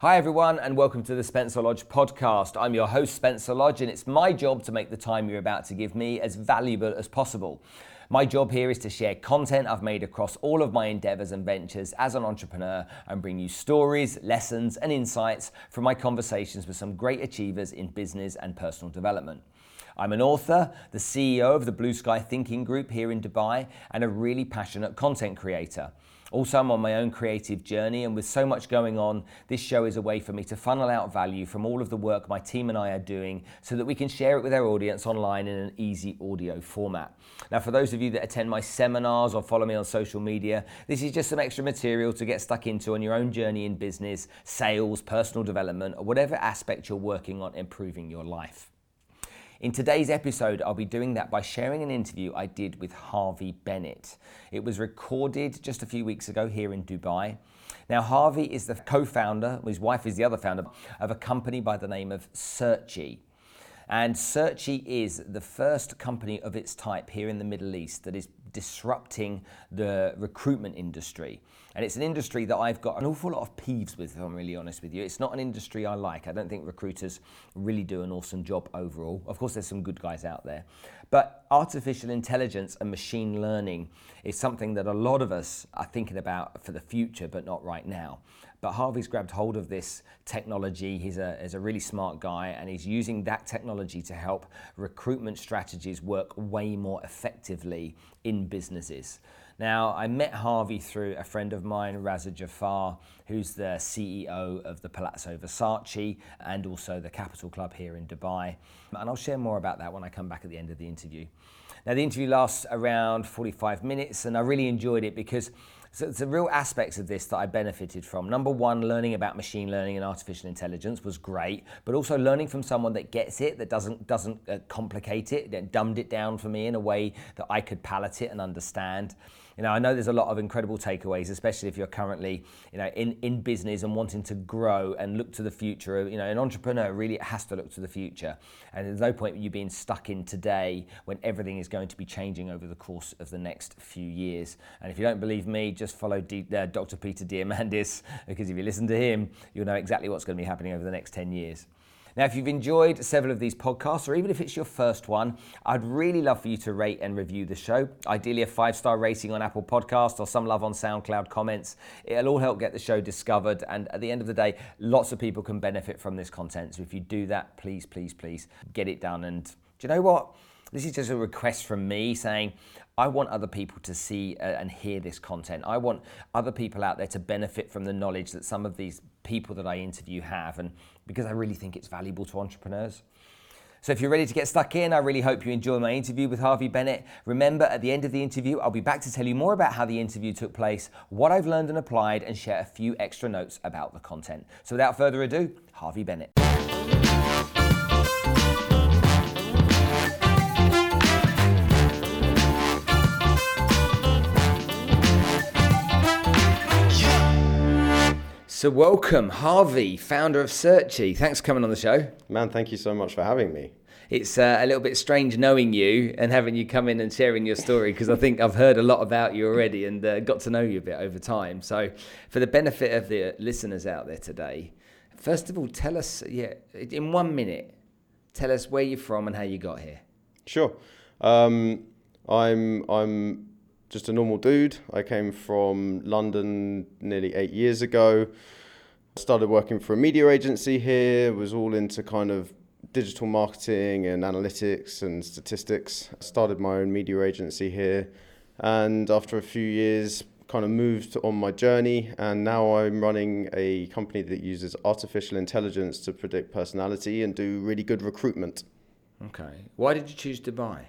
Hi, everyone, and welcome to the Spencer Lodge podcast. I'm your host, Spencer Lodge, and it's my job to make the time you're about to give me as valuable as possible. My job here is to share content I've made across all of my endeavors and ventures as an entrepreneur and bring you stories, lessons, and insights from my conversations with some great achievers in business and personal development. I'm an author, the CEO of the Blue Sky Thinking Group here in Dubai, and a really passionate content creator. Also, I'm on my own creative journey, and with so much going on, this show is a way for me to funnel out value from all of the work my team and I are doing so that we can share it with our audience online in an easy audio format. Now, for those of you that attend my seminars or follow me on social media, this is just some extra material to get stuck into on your own journey in business, sales, personal development, or whatever aspect you're working on improving your life. In today's episode, I'll be doing that by sharing an interview I did with Harvey Bennett. It was recorded just a few weeks ago here in Dubai. Now, Harvey is the co founder, his wife is the other founder, of a company by the name of Searchy. And Searchy is the first company of its type here in the Middle East that is disrupting the recruitment industry. And it's an industry that I've got an awful lot of peeves with, if I'm really honest with you. It's not an industry I like. I don't think recruiters really do an awesome job overall. Of course, there's some good guys out there. But artificial intelligence and machine learning is something that a lot of us are thinking about for the future, but not right now. But Harvey's grabbed hold of this technology. He's a, he's a really smart guy, and he's using that technology to help recruitment strategies work way more effectively in businesses. Now, I met Harvey through a friend of mine, Raza Jafar, who's the CEO of the Palazzo Versace and also the Capital Club here in Dubai. And I'll share more about that when I come back at the end of the interview. Now, the interview lasts around 45 minutes, and I really enjoyed it because so the real aspects of this that I benefited from. Number one, learning about machine learning and artificial intelligence was great, but also learning from someone that gets it, that doesn't doesn't uh, complicate it, that dumbed it down for me in a way that I could palate it and understand. You know, I know there's a lot of incredible takeaways, especially if you're currently, you know, in, in business and wanting to grow and look to the future. You know, an entrepreneur really has to look to the future. And there's no point you being stuck in today when everything is going to be changing over the course of the next few years. And if you don't believe me, just follow D, uh, Dr. Peter Diamandis, because if you listen to him, you'll know exactly what's going to be happening over the next 10 years. Now, if you've enjoyed several of these podcasts, or even if it's your first one, I'd really love for you to rate and review the show. Ideally, a five star rating on Apple Podcast or some love on SoundCloud comments. It'll all help get the show discovered. And at the end of the day, lots of people can benefit from this content. So if you do that, please, please, please get it done. And do you know what? This is just a request from me saying, I want other people to see uh, and hear this content. I want other people out there to benefit from the knowledge that some of these people that I interview have, and because I really think it's valuable to entrepreneurs. So, if you're ready to get stuck in, I really hope you enjoy my interview with Harvey Bennett. Remember, at the end of the interview, I'll be back to tell you more about how the interview took place, what I've learned and applied, and share a few extra notes about the content. So, without further ado, Harvey Bennett. So, welcome, Harvey, founder of Searchy. Thanks for coming on the show. Man, thank you so much for having me. It's uh, a little bit strange knowing you and having you come in and sharing your story because I think I've heard a lot about you already and uh, got to know you a bit over time. So, for the benefit of the listeners out there today, first of all, tell us, yeah, in one minute, tell us where you're from and how you got here. Sure. Um, I'm I'm just a normal dude. I came from London nearly eight years ago. Started working for a media agency here, was all into kind of digital marketing and analytics and statistics. Started my own media agency here. And after a few years, kind of moved on my journey. And now I'm running a company that uses artificial intelligence to predict personality and do really good recruitment. Okay. Why did you choose Dubai?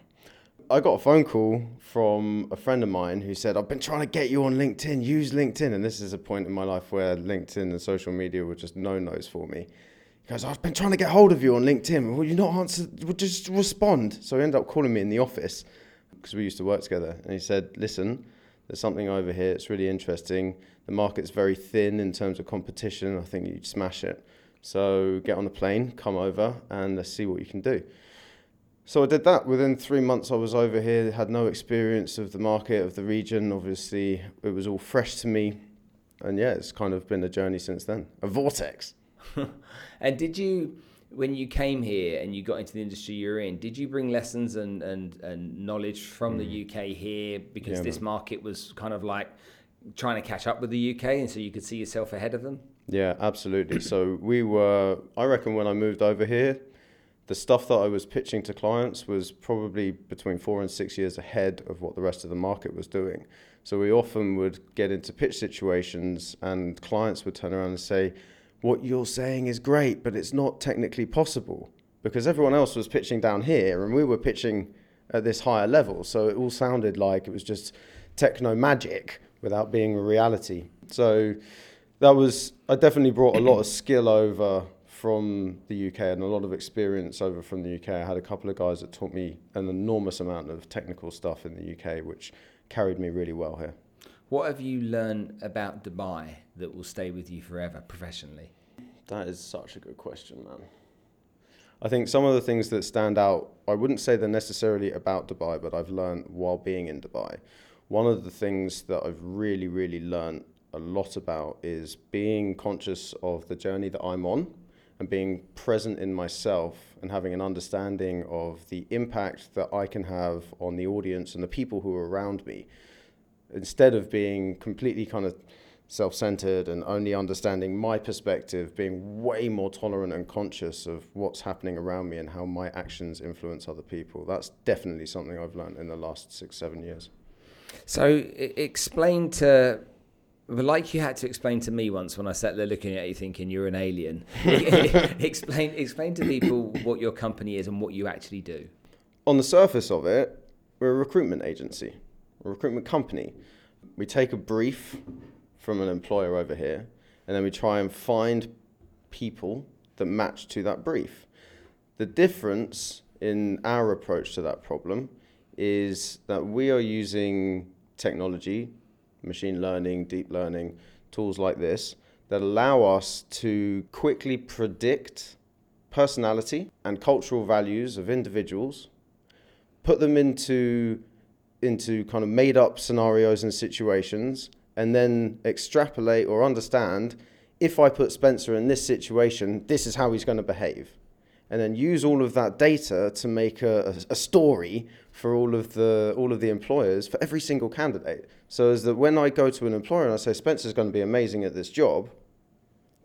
I got a phone call from a friend of mine who said, I've been trying to get you on LinkedIn, use LinkedIn. And this is a point in my life where LinkedIn and social media were just no nos for me. He goes, I've been trying to get hold of you on LinkedIn. Will you not answer? Will just respond. So he ended up calling me in the office because we used to work together. And he said, Listen, there's something over here. It's really interesting. The market's very thin in terms of competition. I think you'd smash it. So get on the plane, come over, and let's see what you can do. So I did that. Within three months, I was over here, had no experience of the market, of the region. Obviously, it was all fresh to me. And yeah, it's kind of been a journey since then. A vortex. and did you, when you came here and you got into the industry you're in, did you bring lessons and, and, and knowledge from the mm. UK here because Yeah, this man. market was kind of like trying to catch up with the UK and so you could see yourself ahead of them? Yeah, absolutely. So we were, I reckon when I moved over here, the stuff that I was pitching to clients was probably between four and six years ahead of what the rest of the market was doing. So we often would get into pitch situations and clients would turn around and say, What you're saying is great, but it's not technically possible. Because everyone else was pitching down here and we were pitching at this higher level. So it all sounded like it was just techno magic without being a reality. So that was I definitely brought a lot of skill over from the UK and a lot of experience over from the UK. I had a couple of guys that taught me an enormous amount of technical stuff in the UK, which carried me really well here. What have you learned about Dubai that will stay with you forever professionally? That is such a good question, man. I think some of the things that stand out, I wouldn't say they're necessarily about Dubai, but I've learned while being in Dubai. One of the things that I've really, really learned a lot about is being conscious of the journey that I'm on and being present in myself and having an understanding of the impact that I can have on the audience and the people who are around me instead of being completely kind of self centered and only understanding my perspective, being way more tolerant and conscious of what's happening around me and how my actions influence other people. That's definitely something I've learned in the last six, seven years. So explain to, well, like you had to explain to me once when I sat there looking at you thinking you're an alien. explain, explain to people what your company is and what you actually do. On the surface of it, we're a recruitment agency, a recruitment company. We take a brief from an employer over here and then we try and find people that match to that brief. The difference in our approach to that problem is that we are using technology, machine learning, deep learning, tools like this that allow us to quickly predict personality and cultural values of individuals, put them into into kind of made up scenarios and situations and then extrapolate or understand if I put Spencer in this situation, this is how he's going to behave and then use all of that data to make a, a, a story for all of the all of the employers for every single candidate. So as that when I go to an employer and I say Spencer's going to be amazing at this job,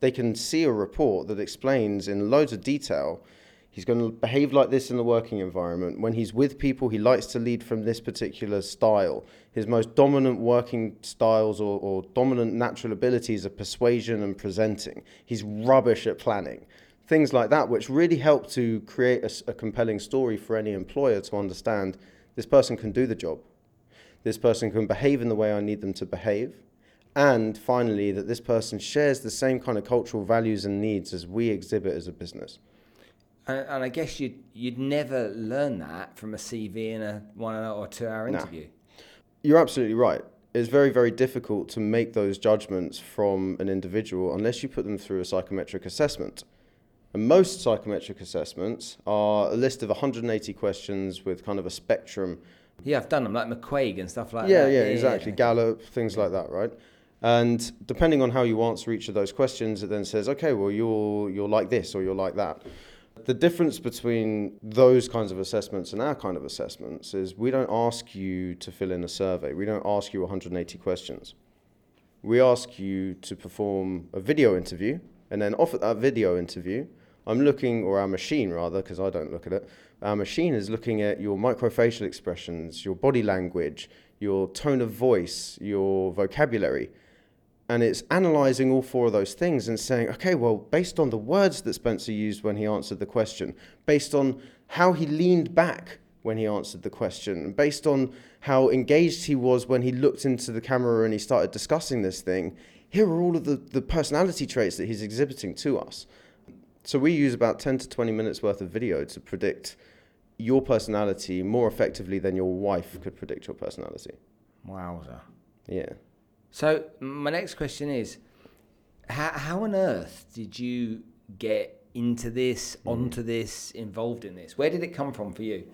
they can see a report that explains in loads of detail he's going to behave like this in the working environment. When he's with people, he likes to lead from this particular style. His most dominant working styles or, or dominant natural abilities are persuasion and presenting. He's rubbish at planning things like that, which really help to create a, a, compelling story for any employer to understand this person can do the job, this person can behave in the way I need them to behave, and finally, that this person shares the same kind of cultural values and needs as we exhibit as a business. And, and I guess you'd, you'd never learn that from a CV in a one or two hour Nah. interview. You're absolutely right. It's very, very difficult to make those judgments from an individual unless you put them through a psychometric assessment. And most psychometric assessments are a list of 180 questions with kind of a spectrum. Yeah, I've done them, like McQuaig and stuff like yeah, that. yeah, yeah, exactly. Gallup, things like that, right? And depending on how you answer each of those questions, it then says, okay, well, you're, you're like this or you're like that. The difference between those kinds of assessments and our kind of assessments is we don't ask you to fill in a survey. We don't ask you 180 questions. We ask you to perform a video interview, and then off that video interview, I'm looking, or our machine rather, because I don't look at it, our machine is looking at your microfacial expressions, your body language, your tone of voice, your vocabulary. And it's analyzing all four of those things and saying, okay, well, based on the words that Spencer used when he answered the question, based on how he leaned back when he answered the question, based on how engaged he was when he looked into the camera and he started discussing this thing, here are all of the, the personality traits that he's exhibiting to us. So we use about 10 to 20 minutes worth of video to predict your personality more effectively than your wife could predict your personality. Wowza. Yeah. So my next question is, how, how on earth did you get into this, hmm. onto this, involved in this? Where did it come from for you?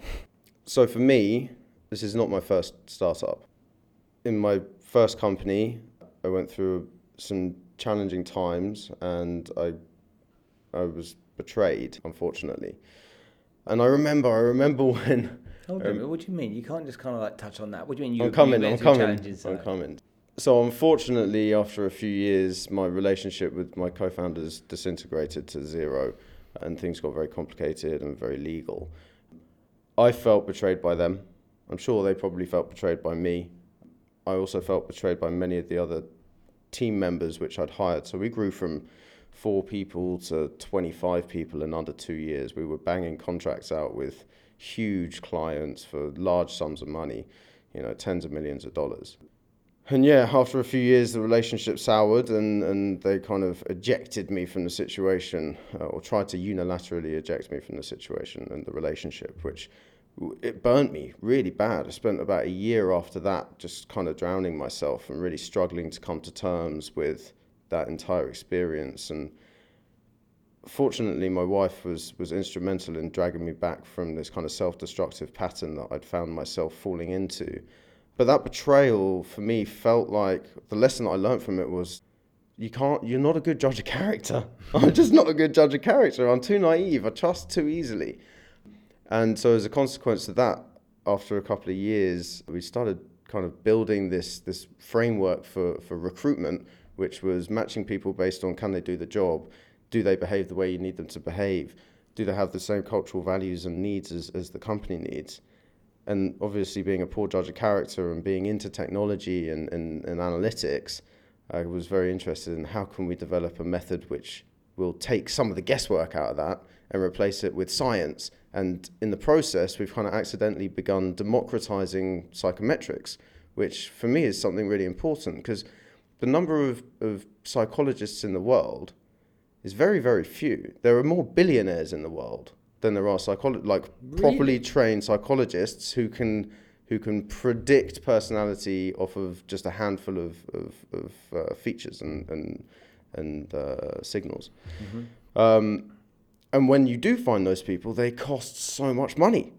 So for me, this is not my first startup. In my first company, I went through some challenging times and I I was betrayed, unfortunately. And I remember, I remember when. Hold on, um, what do you mean? You can't just kind of like touch on that. What do you mean? You, I'm coming. I'm coming. I'm coming. So unfortunately, after a few years, my relationship with my co-founders disintegrated to zero, and things got very complicated and very legal. I felt betrayed by them. I'm sure they probably felt betrayed by me. I also felt betrayed by many of the other team members which I'd hired. So we grew from four people to 25 people in under two years. We were banging contracts out with huge clients for large sums of money, you know, tens of millions of dollars. And yeah, after a few years, the relationship soured and, and they kind of ejected me from the situation uh, or tried to unilaterally eject me from the situation and the relationship, which it burnt me really bad. I spent about a year after that just kind of drowning myself and really struggling to come to terms with that entire experience. And fortunately, my wife was was instrumental in dragging me back from this kind of self-destructive pattern that I'd found myself falling into. But that betrayal for me felt like the lesson that I learned from it was you can't you're not a good judge of character. I'm just not a good judge of character. I'm too naive. I trust too easily. And so as a consequence of that, after a couple of years, we started kind of building this this framework for, for recruitment, which was matching people based on can they do the job, do they behave the way you need them to behave, do they have the same cultural values and needs as, as the company needs. And obviously being a poor judge of character and being into technology and, and, and analytics, I was very interested in how can we develop a method which will take some of the guesswork out of that and replace it with science. And in the process, we've kind of accidentally begun democratizing psychometrics, which for me is something really important because the number of, of psychologists in the world is very, very few. There are more billionaires in the world than there are psycholo- like really? properly trained psychologists who can who can predict personality off of just a handful of, of, of uh, features and and, and uh, signals. Mm-hmm. Um, and when you do find those people, they cost so much money.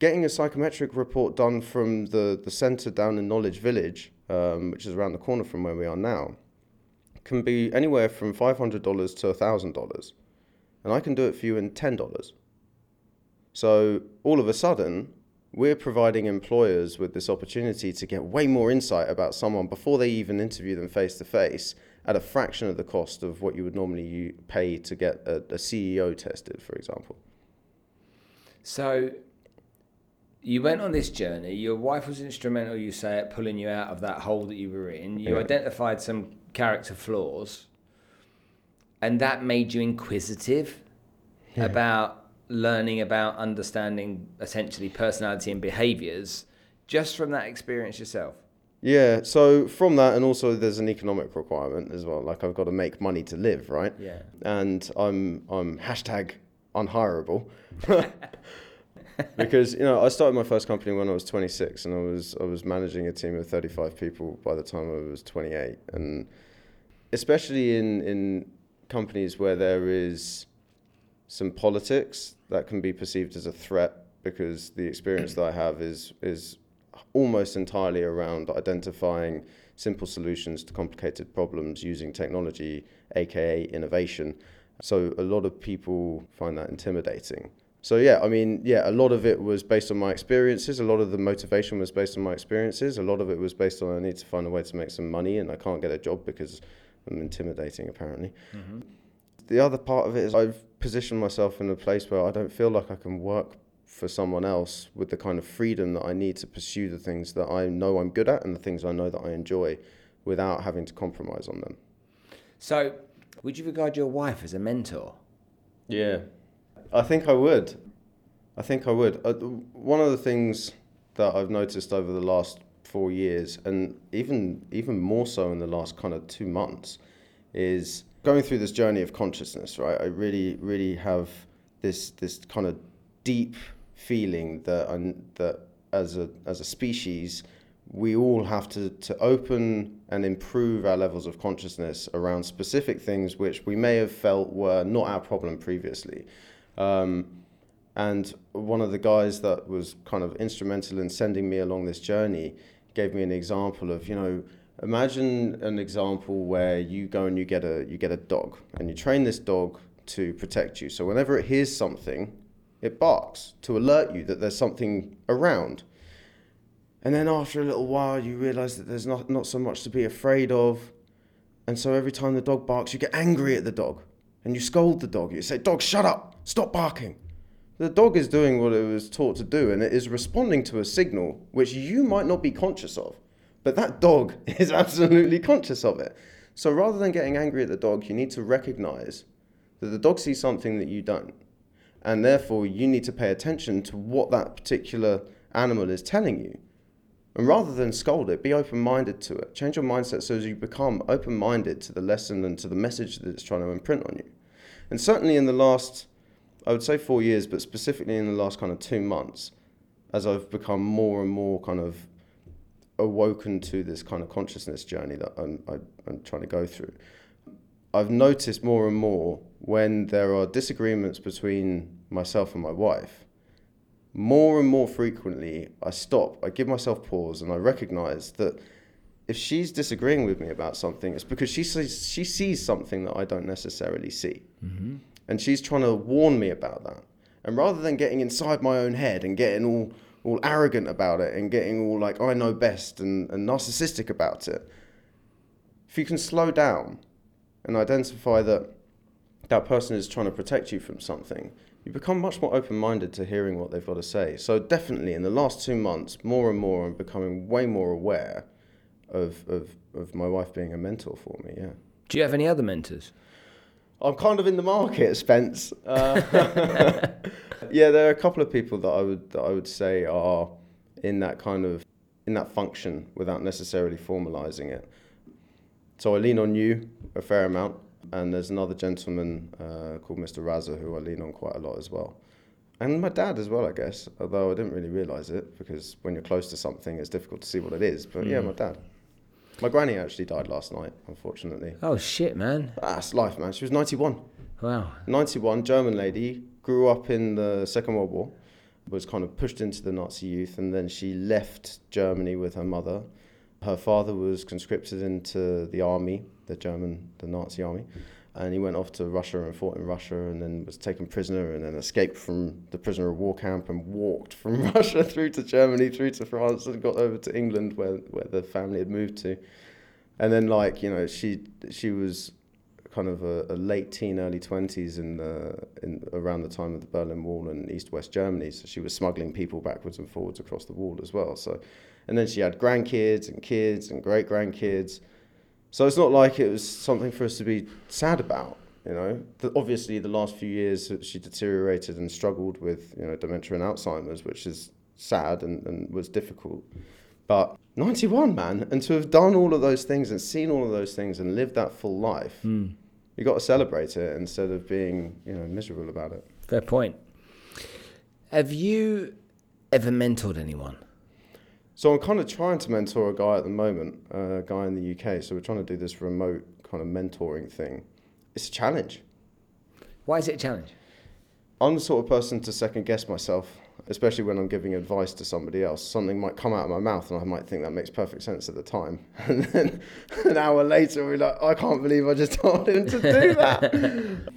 Getting a psychometric report done from the, the centre down in Knowledge Village, um, which is around the corner from where we are now, can be anywhere from $500 to $1,000. And I can do it for you in $10. So all of a sudden, we're providing employers with this opportunity to get way more insight about someone before they even interview them face to face at a fraction of the cost of what you would normally pay to get a, a CEO tested, for example. So you went on this journey. Your wife was instrumental, you say, at pulling you out of that hole that you were in. You yeah. identified some character flaws, and that made you inquisitive yeah. about learning about understanding essentially personality and behaviors just from that experience yourself. Yeah, so from that, and also there's an economic requirement as well. Like I've got to make money to live, right? Yeah. And I'm I'm hashtag unhireable because you know I started my first company when I was 26, and I was I was managing a team of 35 people by the time I was 28, and especially in in companies where there is some politics that can be perceived as a threat because the experience that I have is is almost entirely around identifying simple solutions to complicated problems using technology, aka innovation. So a lot of people find that intimidating. So yeah, I mean, yeah, a lot of it was based on my experiences. A lot of the motivation was based on my experiences. A lot of it was based on I need to find a way to make some money, and I can't get a job because I'm intimidating, apparently. Mm-hmm. The other part of it is I've positioned myself in a place where I don't feel like I can work for someone else with the kind of freedom that I need to pursue the things that I know I'm good at and the things I know that I enjoy without having to compromise on them. So, would you regard your wife as a mentor? Yeah, I think I would. I think I would. Uh, one of the things that I've noticed over the last four years, and even even more so in the last kind of two months, is going through this journey of consciousness. Right, I really, really have this this kind of deep feeling that that as a as a species we all have to, to open and improve our levels of consciousness around specific things which we may have felt were not our problem previously. Um, and one of the guys that was kind of instrumental in sending me along this journey gave me an example of, you know, imagine an example where you go and you get a you get a dog and you train this dog to protect you. So whenever it hears something, it barks to alert you that there's something around. And then after a little while, you realize that there's not, not so much to be afraid of. And so every time the dog barks, you get angry at the dog and you scold the dog. You say, Dog, shut up, stop barking. The dog is doing what it was taught to do and it is responding to a signal which you might not be conscious of. But that dog is absolutely conscious of it. So rather than getting angry at the dog, you need to recognize that the dog sees something that you don't. And therefore, you need to pay attention to what that particular animal is telling you. And rather than scold it, be open minded to it. Change your mindset so as you become open minded to the lesson and to the message that it's trying to imprint on you. And certainly in the last, I would say four years, but specifically in the last kind of two months, as I've become more and more kind of awoken to this kind of consciousness journey that I'm, I, i am trying to go through, I've noticed more and more when there are disagreements between myself and my wife, more and more frequently I stop, I give myself pause, and I recognize that if she's disagreeing with me about something, it's because she sees, she sees something that I don't necessarily see. Mm-hmm. And she's trying to warn me about that. And rather than getting inside my own head and getting all all arrogant about it and getting all like I know best and, and narcissistic about it. If you can slow down and identify that that person is trying to protect you from something, you become much more open minded to hearing what they've got to say. So, definitely in the last two months, more and more, I'm becoming way more aware of, of, of my wife being a mentor for me. Yeah. Do you have any other mentors? I'm kind of in the market, Spence. Uh, yeah, there are a couple of people that I would that I would say are in that kind of in that function without necessarily formalizing it. So I lean on you a fair amount, and there's another gentleman uh, called Mr. Raza who I lean on quite a lot as well. And my dad as well, I guess, although I didn't really realize it because when you're close to something, it's difficult to see what it is. But mm. yeah, hmm. my dad. My granny actually died last night, unfortunately. Oh shit, man. That's life, man. She was 91. Wow. 91, German lady, grew up in the Second World War, was kind of pushed into the Nazi youth, and then she left Germany with her mother. Her father was conscripted into the army, the German, the Nazi army, and he went off to Russia and fought in Russia, and then was taken prisoner, and then escaped from the prisoner of war camp and walked from Russia through to Germany, through to France, and got over to England, where where the family had moved to. And then, like you know, she she was kind of a, a, late teen, early twenties in the in around the time of the Berlin Wall in East-West Germany. So she was smuggling people backwards and forwards across the wall as well. So, and then she had grandkids and kids and great grandkids so it's not like it was something for us to be sad about. You know, the, obviously the last few years she deteriorated and struggled with you know dementia and Alzheimer's, which is sad and, and was difficult. But 91, man, and to have done all of those things and seen all of those things and lived that full life, mm. You got to celebrate it instead of being you know miserable about it. Fair point. Have you ever mentored anyone? So I'm kind of trying to mentor a guy at the moment, a guy in the UK. So we're trying to do this remote kind of mentoring thing. It's a challenge. Why is it a challenge? I'm the sort of person to second guess myself, especially when I'm giving advice to somebody else. Something might come out of my mouth and I might think that makes perfect sense at the time. And then an hour later, we're like, I can't believe I just told him to do that.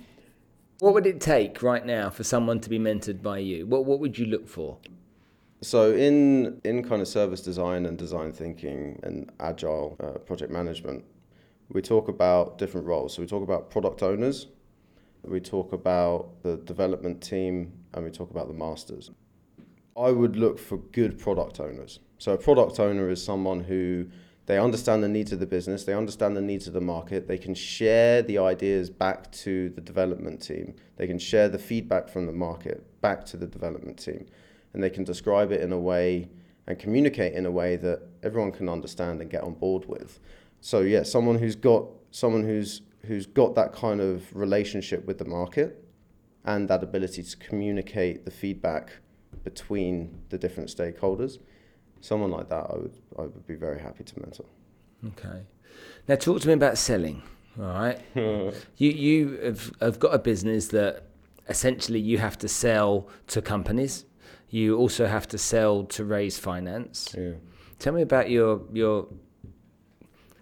what would it take right now for someone to be mentored by you? What, what would you look for? So in in kind of service design and design thinking and agile uh, project management, we talk about different roles. So we talk about product owners, we talk about the development team, and we talk about the masters. I would look for good product owners. So a product owner is someone who they understand the needs of the business, they understand the needs of the market, they can share the ideas back to the development team, they can share the feedback from the market back to the development team and they can describe it in a way and communicate in a way that everyone can understand and get on board with. So yeah, someone who's got someone who's who's got that kind of relationship with the market and that ability to communicate the feedback between the different stakeholders. Someone like that, I would I would be very happy to mentor. Okay. Now talk to me about selling. All right. you you have, have got a business that essentially you have to sell to companies you also have to sell to raise finance. Yeah. Tell me about your your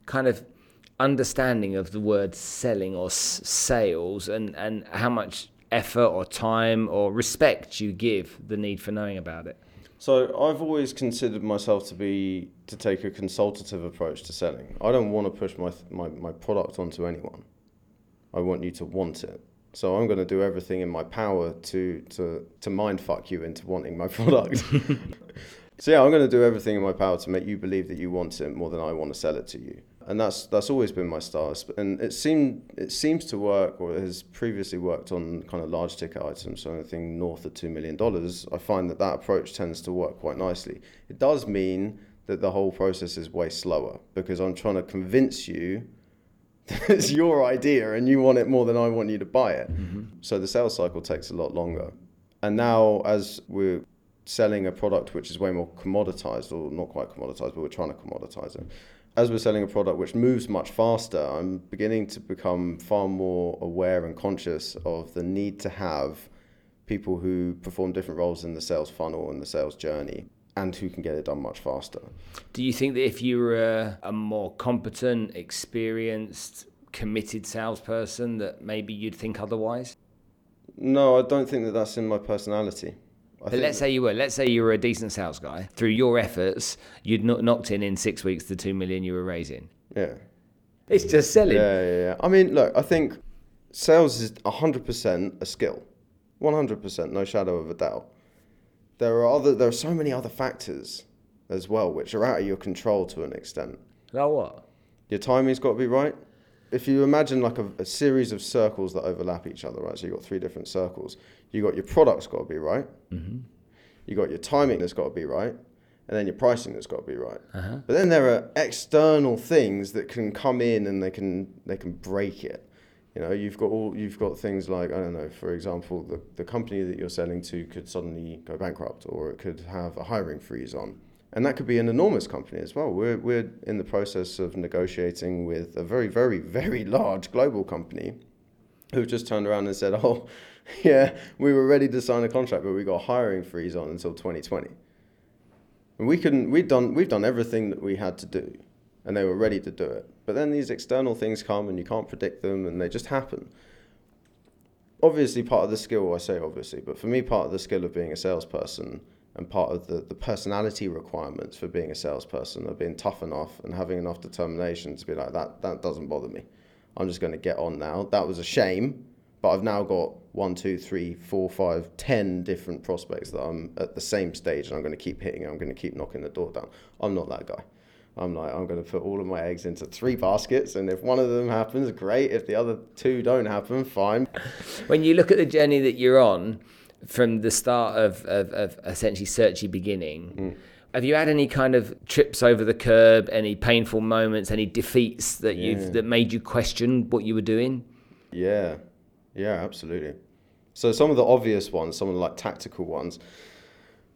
kind of understanding of the word selling or s- sales and, and how much effort or time or respect you give the need for knowing about it? So I've always considered myself to be to take a consultative approach to selling. I don't want to push my my, my product onto anyone. I want you to want it. So I'm going to do everything in my power to to to mind fuck you into wanting my product. So yeah, I'm going to do everything in my power to make you believe that you want it more than I want to sell it to you. And that's that's always been my style. And it seemed it seems to work, or it has previously worked on kind of large ticket items, so anything north of two million dollars. I find that that approach tends to work quite nicely. It does mean that the whole process is way slower because I'm trying to convince you that it's your idea and you want it more than I want you to buy it. Mm-hmm. So the sales cycle takes a lot longer. And now, as we're selling a product which is way more commoditized, or not quite commoditized, but we're trying to commoditize it. As we're selling a product which moves much faster, I'm beginning to become far more aware and conscious of the need to have people who perform different roles in the sales funnel and the sales journey and who can get it done much faster. Do you think that if you were a, a more competent, experienced, committed salesperson, that maybe you'd think otherwise? No, I don't think that that's in my personality. I but let's say you were. Let's say you were a decent sales guy. Through your efforts, you'd not knocked in in six weeks the two million you were raising. Yeah. It's just selling. Yeah, yeah, yeah. I mean, look, I think sales is 100% a skill. 100%, no shadow of a doubt there are other there are so many other factors as well which are out of your control to an extent. Like what? Your timing's got to be right. If you imagine like a, a series of circles that overlap each other, right? So you've got three different circles. You got your product's got to be right. Mm-hmm. You got your timing that's got to be right, and then your pricing that's got to be right. Uh-huh. But then there are external things that can come in and they can they can break it. You know, you've got all you've got things like I don't know. For example, the the company that you're selling to could suddenly go bankrupt, or it could have a hiring freeze on, and that could be an enormous company as well. We're we're in the process of negotiating with a very very very large global company, who just turned around and said, "Oh, yeah, we were ready to sign a contract, but we got hiring freeze on until 2020." And we couldn't. We've done we've done everything that we had to do and they were ready to do it. But then these external things come and you can't predict them and they just happen. Obviously, part of the skill, I say obviously, but for me, part of the skill of being a salesperson and part of the, the personality requirements for being a salesperson are being tough enough and having enough determination to be like, that, that doesn't bother me. I'm just going to get on now. That was a shame, but I've now got one, two, three, four, five, ten different prospects that I'm at the same stage and I'm going to keep hitting. I'm going to keep knocking the door down. I'm not that guy. I'm like, I'm going to put all of my eggs into three baskets, and if one of them happens, great. If the other two don't happen, fine. When you look at the journey that you're on, from the start of, of, of essentially searchy beginning, mm. have you had any kind of trips over the curb, any painful moments, any defeats that you've that made you question what you were doing? Yeah, yeah, absolutely. So some of the obvious ones, some of the like tactical ones.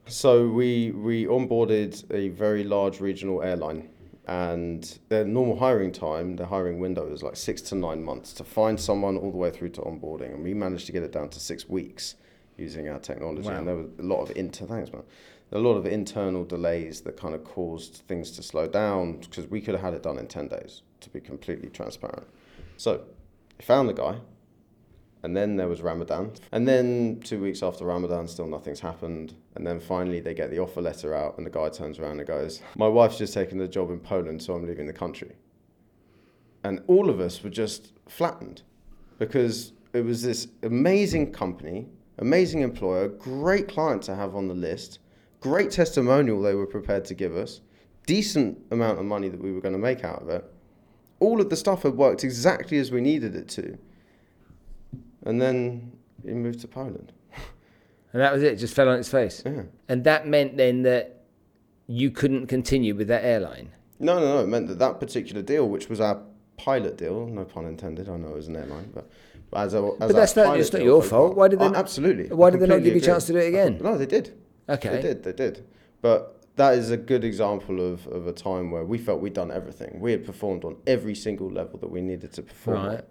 So we we onboarded a very large regional airline, and their normal hiring time, their hiring window is like six to nine months to find someone all the way through to onboarding, and we managed to get it down to six weeks using our technology. Wow. And there was a lot of inter thanks man, a lot of internal delays that kind of caused things to slow down because we could have had it done in ten days to be completely transparent. So, found the guy, and then there was Ramadan. And then two weeks after Ramadan, still nothing's happened. And then finally, they get the offer letter out, and the guy turns around and goes, My wife's just taken the job in Poland, so I'm leaving the country. And all of us were just flattened because it was this amazing company, amazing employer, great client to have on the list, great testimonial they were prepared to give us, decent amount of money that we were going to make out of it. All of the stuff had worked exactly as we needed it to and then he moved to Poland. And that was it, just fell on its face. Yeah. And that meant then that you couldn't continue with that airline. No, no, no. It meant that that particular deal, which was our pilot deal, no pun intended. I know it was an airline, but as a, as but that's not, it's not your fault. Why did they? Oh, not, absolutely. Why did they not give you a chance to do it again? No, they did. Okay. They did. They did. But that is a good example of, of a time where we felt we'd done everything. We had performed on every single level that we needed to perform, right.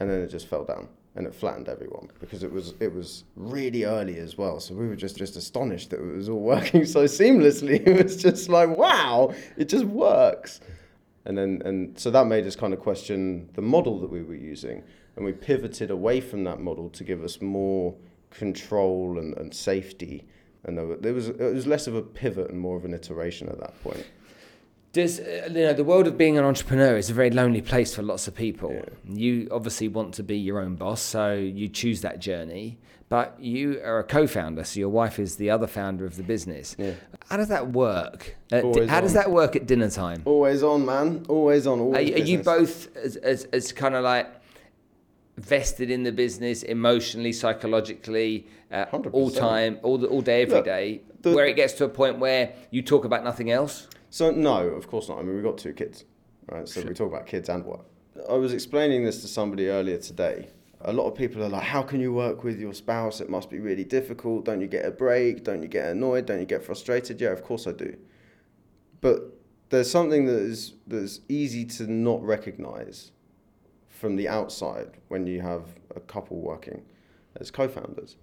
and then it just fell down and it flattened everyone because it was it was really early as well. So we were just just astonished that it was all working so seamlessly. It was just like wow, it just works. And then and so that made us kind of question the model that we were using, and we pivoted away from that model to give us more control and, and safety. And there, was it was less of a pivot and more of an iteration at that point. Does uh, you know the world of being an entrepreneur is a very lonely place for lots of people. Yeah. You obviously want to be your own boss, so you choose that journey. But you are a co-founder, so your wife is the other founder of the business. Yeah. How does that work? Uh, di- how does that work at dinner time? Always on, man. Always on. Are, Always are you both as, as, as kind of like vested in the business emotionally, psychologically, uh, all time, all the, all day, every Look, day, the- where it gets to a point where you talk about nothing else? So no, of course not. I mean, we've got two kids, right? So we talk about kids and work. I was explaining this to somebody earlier today. A lot of people are like, "How can you work with your spouse? It must be really difficult. Don't you get a break? Don't you get annoyed? Don't you get frustrated?" Yeah, of course I do. But there's something that is that's easy to not recognize from the outside when you have a couple working as co-founders,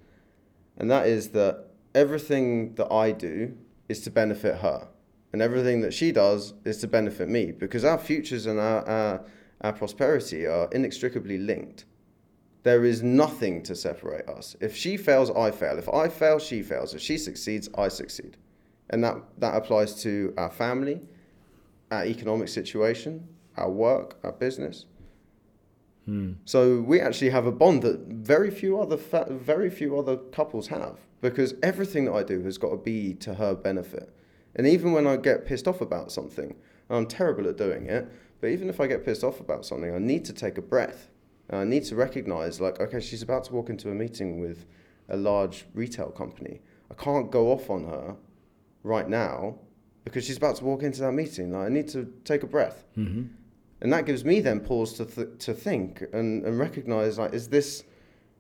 and that is that everything that I do is to benefit her and everything that she does is to benefit me because our futures and our, our, our prosperity are inextricably linked. There is nothing to separate us. If she fails, I fail. If I fail, she fails. If she succeeds, I succeed. And that, that applies to our family, our economic situation, our work, our business. Hmm. So we actually have a bond that very few other fa- very few other couples have because everything that I do has got to be to her benefit. And even when I get pissed off about something, and I'm terrible at doing it, but even if I get pissed off about something, I need to take a breath. And I need to recognize like okay, she's about to walk into a meeting with a large retail company. I can't go off on her right now because she's about to walk into that meeting. Like, I need to take a breath mm-hmm. and that gives me then pause to th- to think and, and recognize like is this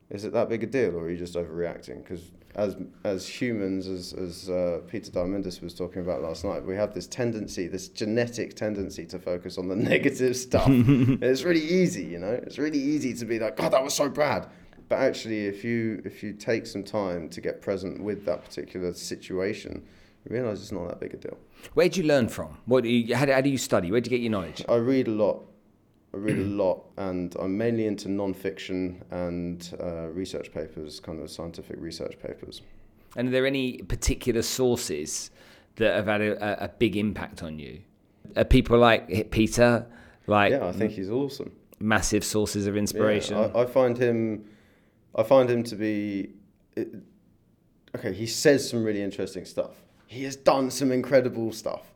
is it that big a deal or are you just overreacting because as as humans as as uh, Peter Diamandis was talking about last night we have this tendency this genetic tendency to focus on the negative stuff it's really easy you know it's really easy to be like god that was so bad but actually if you if you take some time to get present with that particular situation you realize it's not that big a deal Where would you learn from? What do you, how, do, how do you study? Where do you get your knowledge? I read a lot. I read a lot, and I'm mainly into non-fiction and uh, research papers, kind of scientific research papers. And are there any particular sources that have had a, a, big impact on you? Are people like Peter, like Yeah, I think he's awesome. massive sources of inspiration? Yeah, I, I find him, I find him to be, it, okay. He says some really interesting stuff. He has done some incredible stuff.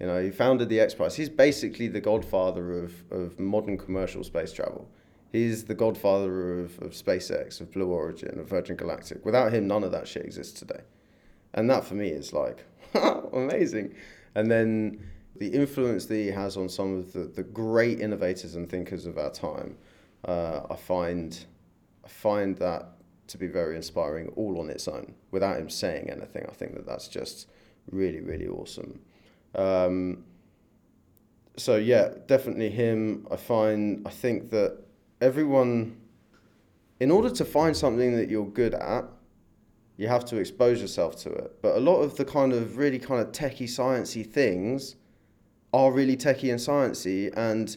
You know, he founded the X Prize. He's basically the godfather of, of modern commercial space travel. He's the godfather of, of SpaceX, of Blue Origin, of Virgin Galactic. Without him, none of that shit exists today. And that for me is like amazing. And then the influence that he has on some of the, the great innovators and thinkers of our time, uh, I find I find that to be very inspiring all on its own without him saying anything. I think that that's just really, really awesome. Um, so yeah, definitely him. I find I think that everyone, in order to find something that you're good at, you have to expose yourself to it. But a lot of the kind of really kind of techie sciency things are really techie and sciency, and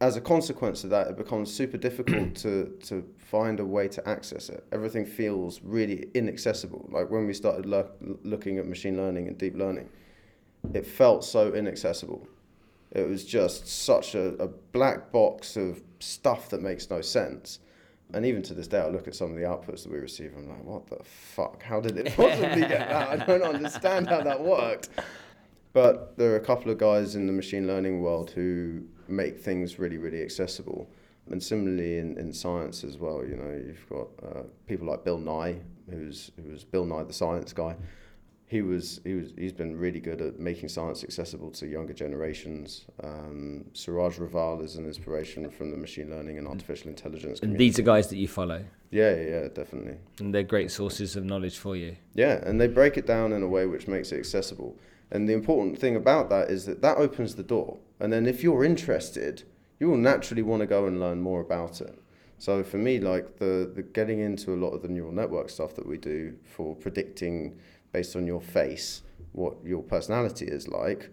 as a consequence of that, it becomes super difficult to to find a way to access it. Everything feels really inaccessible. Like when we started lo- looking at machine learning and deep learning, it felt so inaccessible. It was just such a, a black box of stuff that makes no sense. And even to this day, I look at some of the outputs that we receive. I'm like, what the fuck? How did it possibly get that? I don't understand how that worked. But there are a couple of guys in the machine learning world who make things really, really accessible. And similarly in, in science as well, you know, you've got uh, people like Bill Nye, who's who was Bill Nye the science guy. He was he was he's been really good at making science accessible to younger generations. Um, Siraj Raval is an inspiration from the machine learning and artificial intelligence. and these are guys that you follow, yeah, yeah, yeah, definitely. and they're great sources of knowledge for you. Yeah, and they break it down in a way which makes it accessible. And the important thing about that is that that opens the door. And then if you're interested, you will naturally want to go and learn more about it. So for me, like the, the getting into a lot of the neural network stuff that we do for predicting based on your face what your personality is like,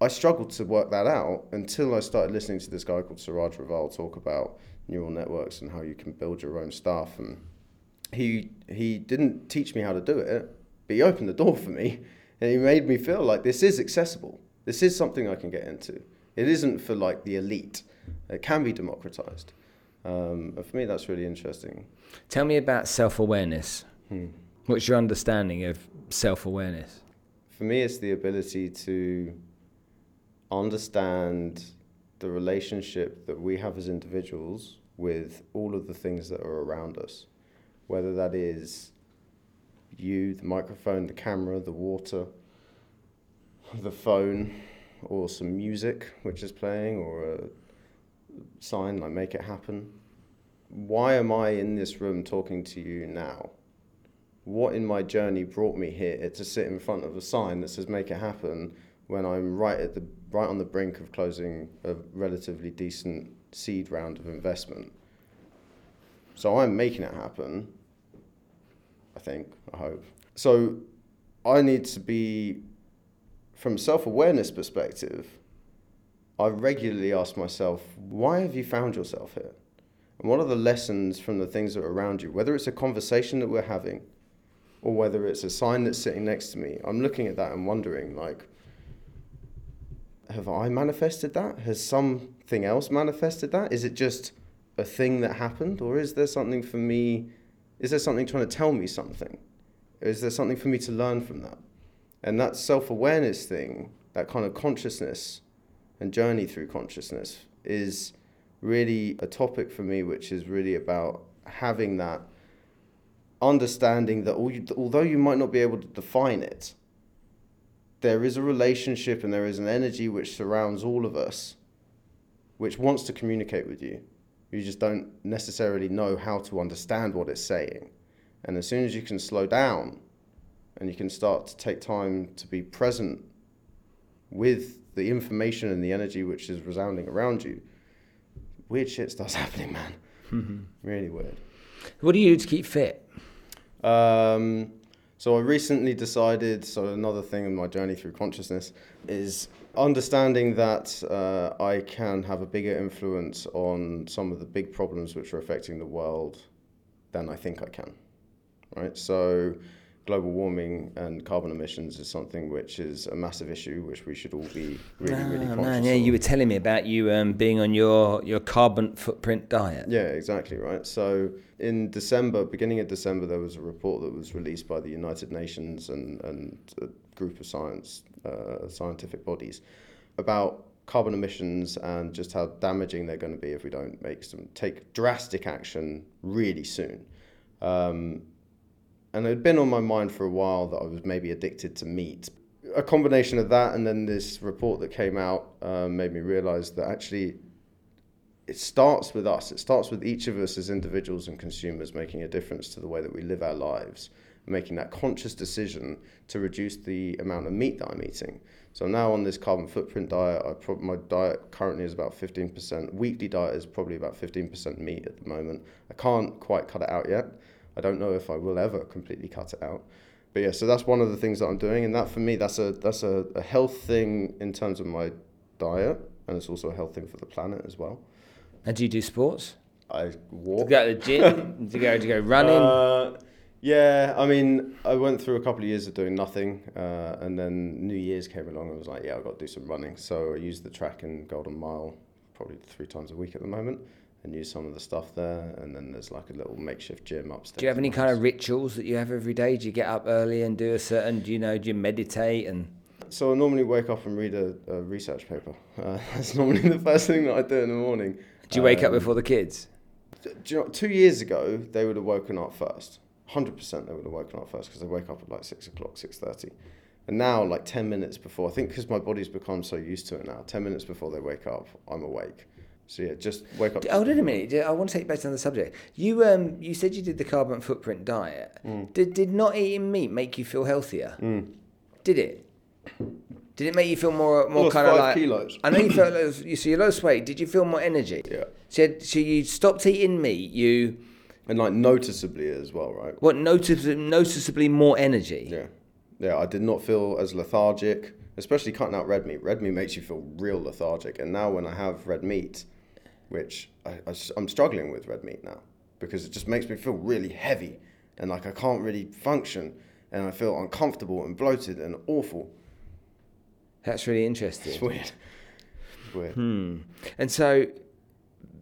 I struggled to work that out until I started listening to this guy called Siraj Raval talk about neural networks and how you can build your own stuff. And he he didn't teach me how to do it, but he opened the door for me, and he made me feel like this is accessible. This is something I can get into. It isn't for like the elite. It can be democratized. Um, and for me, that's really interesting. Tell me about self awareness. Hmm. What's your understanding of self awareness? For me, it's the ability to understand the relationship that we have as individuals with all of the things that are around us, whether that is you, the microphone, the camera, the water, the phone, or some music which is playing, or a sign like make it happen. Why am I in this room talking to you now? What in my journey brought me here to sit in front of a sign that says make it happen when I'm right at the right on the brink of closing a relatively decent seed round of investment. So I'm making it happen. I think, I hope. So I need to be from self-awareness perspective, I regularly ask myself, why have you found yourself here? And what are the lessons from the things that are around you? Whether it's a conversation that we're having or whether it's a sign that's sitting next to me, I'm looking at that and wondering, like, have I manifested that? Has something else manifested that? Is it just a thing that happened? Or is there something for me? Is there something trying to tell me something? Is there something for me to learn from that? And that self awareness thing, that kind of consciousness and journey through consciousness, is really a topic for me, which is really about having that understanding that although you might not be able to define it, there is a relationship and there is an energy which surrounds all of us, which wants to communicate with you. You just don't necessarily know how to understand what it's saying. And as soon as you can slow down and you can start to take time to be present with the information and the energy which is resounding around you, weird shit starts happening, man. Mm-hmm. Really weird. What do you do to keep fit? Um, so I recently decided. So another thing in my journey through consciousness is understanding that uh, I can have a bigger influence on some of the big problems which are affecting the world than I think I can. Right. So global warming and carbon emissions is something which is a massive issue, which we should all be really, oh, really conscious man, yeah, of. you were telling me about you um, being on your, your carbon footprint diet. Yeah, exactly, right. So in December, beginning of December, there was a report that was released by the United Nations and, and a group of science, uh, scientific bodies about carbon emissions and just how damaging they're going to be if we don't make some take drastic action really soon. Um, and it had been on my mind for a while that I was maybe addicted to meat. A combination of that and then this report that came out um, made me realize that actually it starts with us. It starts with each of us as individuals and consumers making a difference to the way that we live our lives, making that conscious decision to reduce the amount of meat that I'm eating. So now on this carbon footprint diet, I pro- my diet currently is about 15%. Weekly diet is probably about 15% meat at the moment. I can't quite cut it out yet. I don't know if I will ever completely cut it out. But yeah, so that's one of the things that I'm doing, and that for me, that's a that's a, a health thing in terms of my diet, and it's also a health thing for the planet as well. And do you do sports? I walk. To go to the gym? to go to go running? Uh, yeah, I mean, I went through a couple of years of doing nothing, uh, and then New Year's came along. and I was like, yeah, I've got to do some running. So I used the track in Golden Mile probably three times a week at the moment and use some of the stuff there. And then there's like a little makeshift gym upstairs. Do you have any kind of rituals that you have every day? Do you get up early and do a certain, do you know, do you meditate and? So I normally wake up and read a, a research paper. Uh, that's normally the first thing that I do in the morning. Do you wake um, up before the kids? Do you know, two years ago, they would have woken up first. 100% they would have woken up first because they wake up at like 6 o'clock, 6.30. And now, like 10 minutes before, I think because my body's become so used to it now, 10 minutes before they wake up, I'm awake. So yeah, just wake up. Hold on a minute. I want to take you back to the subject. You um, you said you did the carbon footprint diet. Mm. Did did not eating meat make you feel healthier? Mm. Did it? Did it make you feel more more kind of like? kilos. I know you felt you see you lost weight. Did you feel more energy? Yeah. So, so you stopped eating meat. You and like noticeably as well, right? What noticeably noticeably more energy? Yeah, yeah. I did not feel as lethargic especially cutting out red meat. Red meat makes you feel real lethargic. And now when I have red meat, which I, I'm struggling with red meat now because it just makes me feel really heavy and like I can't really function and I feel uncomfortable and bloated and awful. That's really interesting. It's weird. It's weird. Hmm. And so,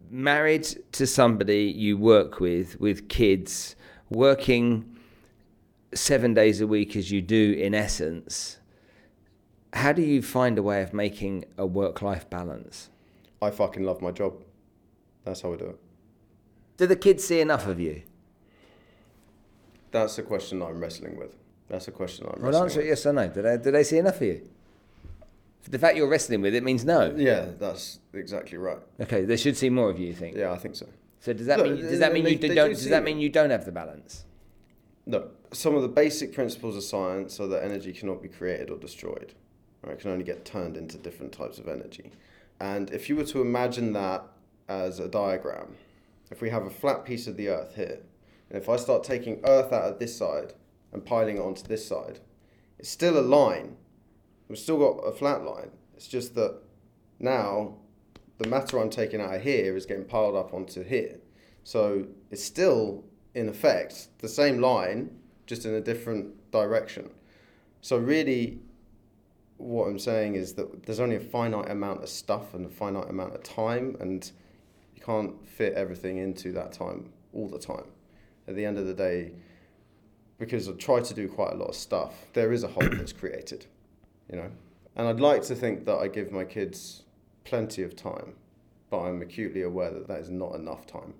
married to somebody you work with, with kids, working seven days a week as you do in essence, how do you find a way of making a work life balance? I fucking love my job. That's how we do it. Do the kids see enough of you? That's the question I'm wrestling with. That's a question I'm Well, wrestling answer it with. yes or no. Do they, do they see enough of you? The fact you're wrestling with it means no. Yeah, that's exactly right. Okay, they should see more of you. You think? Yeah, I think so. So does that Look, mean does that mean they- you do- don't do does that mean you don't have the balance? No. Some of the basic principles of science are that energy cannot be created or destroyed. Right? It can only get turned into different types of energy. And if you were to imagine that as a diagram, if we have a flat piece of the earth here, and if I start taking earth out of this side and piling it onto this side, it's still a line. We've still got a flat line. It's just that now the matter I'm taking out of here is getting piled up onto here. So it's still, in effect, the same line, just in a different direction. So really, what I'm saying is that there's only a finite amount of stuff and a finite amount of time, and can't fit everything into that time all the time. At the end of the day, because I try to do quite a lot of stuff, there is a hole that's created, you know. And I'd like to think that I give my kids plenty of time, but I'm acutely aware that that is not enough time.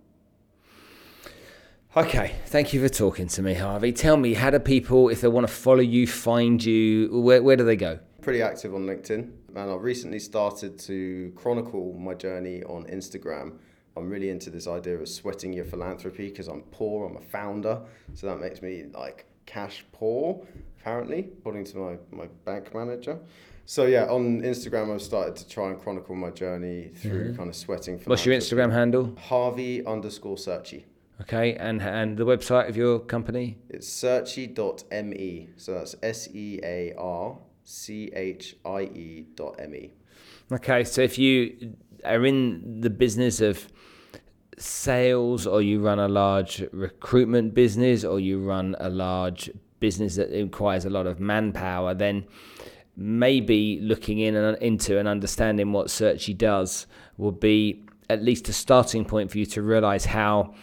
Okay, thank you for talking to me, Harvey. Tell me, how do people, if they want to follow you, find you, where, where do they go? Pretty active on LinkedIn, and I've recently started to chronicle my journey on Instagram. I'm really into this idea of sweating your philanthropy because I'm poor, I'm a founder, so that makes me like cash poor, apparently, according to my, my bank manager. So yeah, on Instagram, I've started to try and chronicle my journey through mm-hmm. kind of sweating. What's your. Instagram handle? Harvey underscore searchie. Okay, and and the website of your company? It's searchie.me. So that's S E A R C H I E dot M E. Okay, so if you are in the business of sales or you run a large recruitment business or you run a large business that requires a lot of manpower, then maybe looking in and into and understanding what Searchie does will be at least a starting point for you to realize how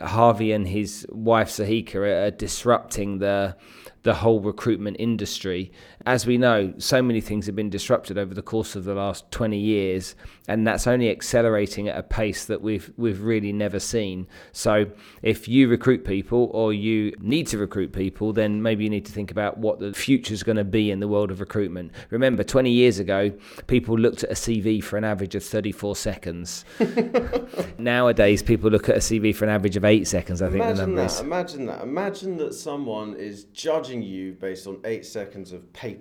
Harvey and his wife Sahika are disrupting the the whole recruitment industry. As we know, so many things have been disrupted over the course of the last 20 years, and that's only accelerating at a pace that we've we've really never seen. So, if you recruit people or you need to recruit people, then maybe you need to think about what the future is going to be in the world of recruitment. Remember, 20 years ago, people looked at a CV for an average of 34 seconds. Nowadays, people look at a CV for an average of eight seconds. I think the Imagine number that. is. Imagine that. Imagine that someone is judging you based on eight seconds of paper.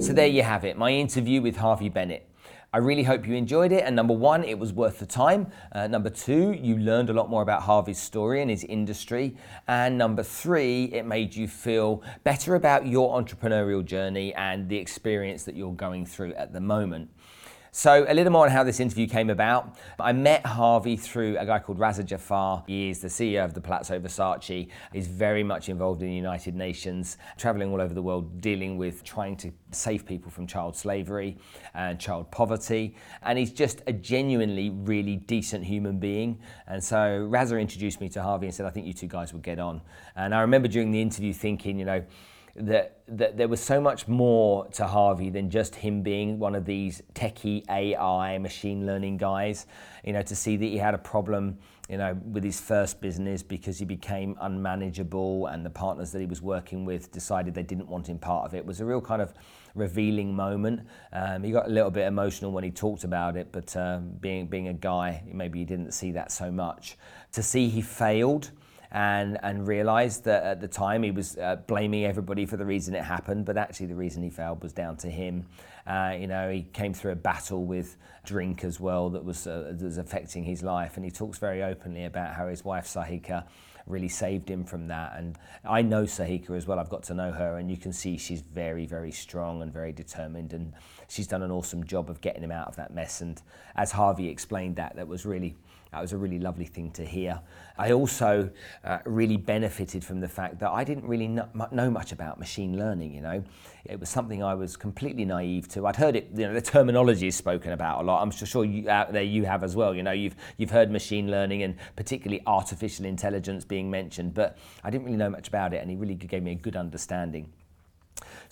So there you have it, my interview with Harvey Bennett. I really hope you enjoyed it. And number one, it was worth the time. Uh, number two, you learned a lot more about Harvey's story and his industry. And number three, it made you feel better about your entrepreneurial journey and the experience that you're going through at the moment. So, a little more on how this interview came about. I met Harvey through a guy called Raza Jafar. He is the CEO of the Palazzo Versace. He's very much involved in the United Nations, traveling all over the world, dealing with trying to save people from child slavery and child poverty. And he's just a genuinely really decent human being. And so, Raza introduced me to Harvey and said, I think you two guys would get on. And I remember during the interview thinking, you know, that, that there was so much more to Harvey than just him being one of these techie AI machine learning guys. You know, to see that he had a problem, you know, with his first business because he became unmanageable and the partners that he was working with decided they didn't want him part of it was a real kind of revealing moment. Um, he got a little bit emotional when he talked about it, but um, being being a guy, maybe he didn't see that so much. To see he failed and and realized that at the time he was uh, blaming everybody for the reason it happened, but actually the reason he failed was down to him. Uh, you know, he came through a battle with drink as well that was, uh, that was affecting his life, and he talks very openly about how his wife Sahika really saved him from that. And I know Sahika as well. I've got to know her, and you can see she's very, very strong and very determined, and she's done an awesome job of getting him out of that mess. And as Harvey explained that, that was really that was a really lovely thing to hear. I also uh, really benefited from the fact that I didn't really know much about machine learning. You know, it was something I was completely naive to. I'd heard it. You know, the terminology is spoken about a lot. I'm sure you out there you have as well. You know, you've you've heard machine learning and particularly artificial intelligence being mentioned, but I didn't really know much about it, and he really gave me a good understanding.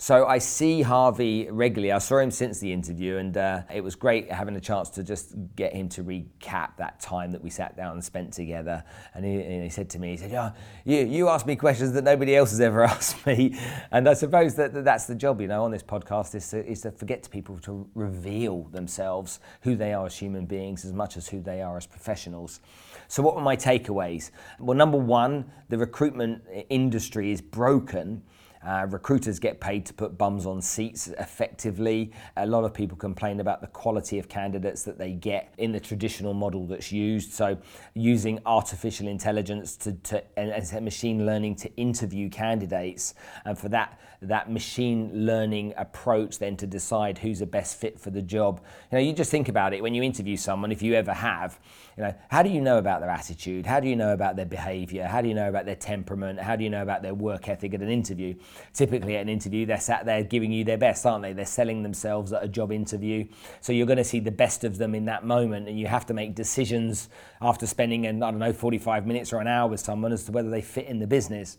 So I see Harvey regularly. I saw him since the interview, and uh, it was great having a chance to just get him to recap that time that we sat down and spent together. And he, and he said to me, he said, "Yeah, you, you asked me questions that nobody else has ever asked me." And I suppose that, that that's the job, you know, on this podcast is to, is to forget to people to reveal themselves, who they are as human beings, as much as who they are as professionals. So, what were my takeaways? Well, number one, the recruitment industry is broken uh, recruiters get paid to put bums on seats effectively. A lot of people complain about the quality of candidates that they get in the traditional model that's used. So, using artificial intelligence to, to and, and machine learning to interview candidates, and for that that machine learning approach then to decide who's the best fit for the job. You know, you just think about it when you interview someone, if you ever have, you know, how do you know about their attitude? How do you know about their behavior? How do you know about their temperament? How do you know about their work ethic at an interview? Typically at an interview, they're sat there giving you their best, aren't they? They're selling themselves at a job interview. So you're going to see the best of them in that moment and you have to make decisions after spending, I don't know, 45 minutes or an hour with someone as to whether they fit in the business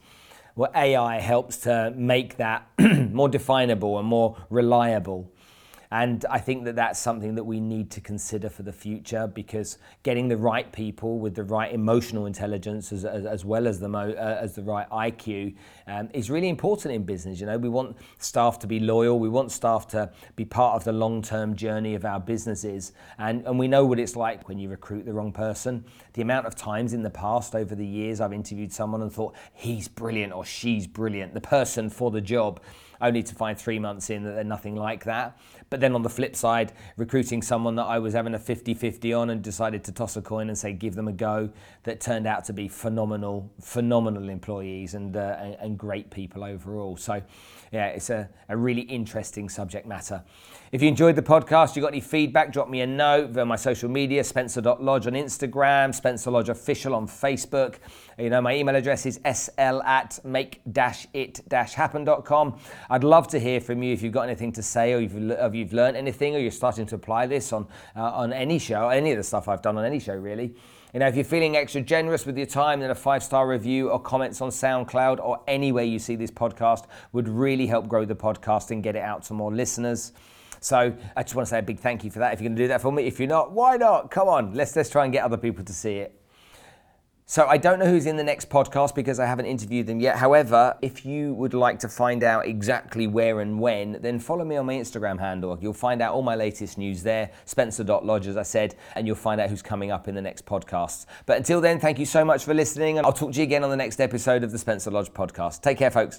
well, AI helps to make that more definable and more reliable. And I think that that's something that we need to consider for the future because getting the right people with the right emotional intelligence as, as, as well as the, mo, uh, as the right IQ um, is really important in business. You know, we want staff to be loyal, we want staff to be part of the long term journey of our businesses. And, and we know what it's like when you recruit the wrong person. The amount of times in the past, over the years, I've interviewed someone and thought, he's brilliant or she's brilliant, the person for the job only to find three months in that they're nothing like that. But then on the flip side, recruiting someone that I was having a 50 50 on and decided to toss a coin and say, give them a go, that turned out to be phenomenal, phenomenal employees and, uh, and, and great people overall. So, yeah, it's a, a really interesting subject matter. If you enjoyed the podcast, you got any feedback, drop me a note via my social media, spencer.lodge on Instagram, Spencer Lodge Official on Facebook. You know, my email address is sl at make-it-happen.com. I'd love to hear from you if you've got anything to say or if you've learned anything or you're starting to apply this on, uh, on any show, any of the stuff I've done on any show, really. You know, if you're feeling extra generous with your time, then a five star review or comments on SoundCloud or anywhere you see this podcast would really help grow the podcast and get it out to more listeners. So I just want to say a big thank you for that. If you're going to do that for me, if you're not, why not? Come on, let's let's try and get other people to see it. So I don't know who's in the next podcast because I haven't interviewed them yet. However, if you would like to find out exactly where and when, then follow me on my Instagram handle. You'll find out all my latest news there, spencer.lodge, as I said, and you'll find out who's coming up in the next podcast. But until then, thank you so much for listening, and I'll talk to you again on the next episode of the Spencer Lodge podcast. Take care, folks.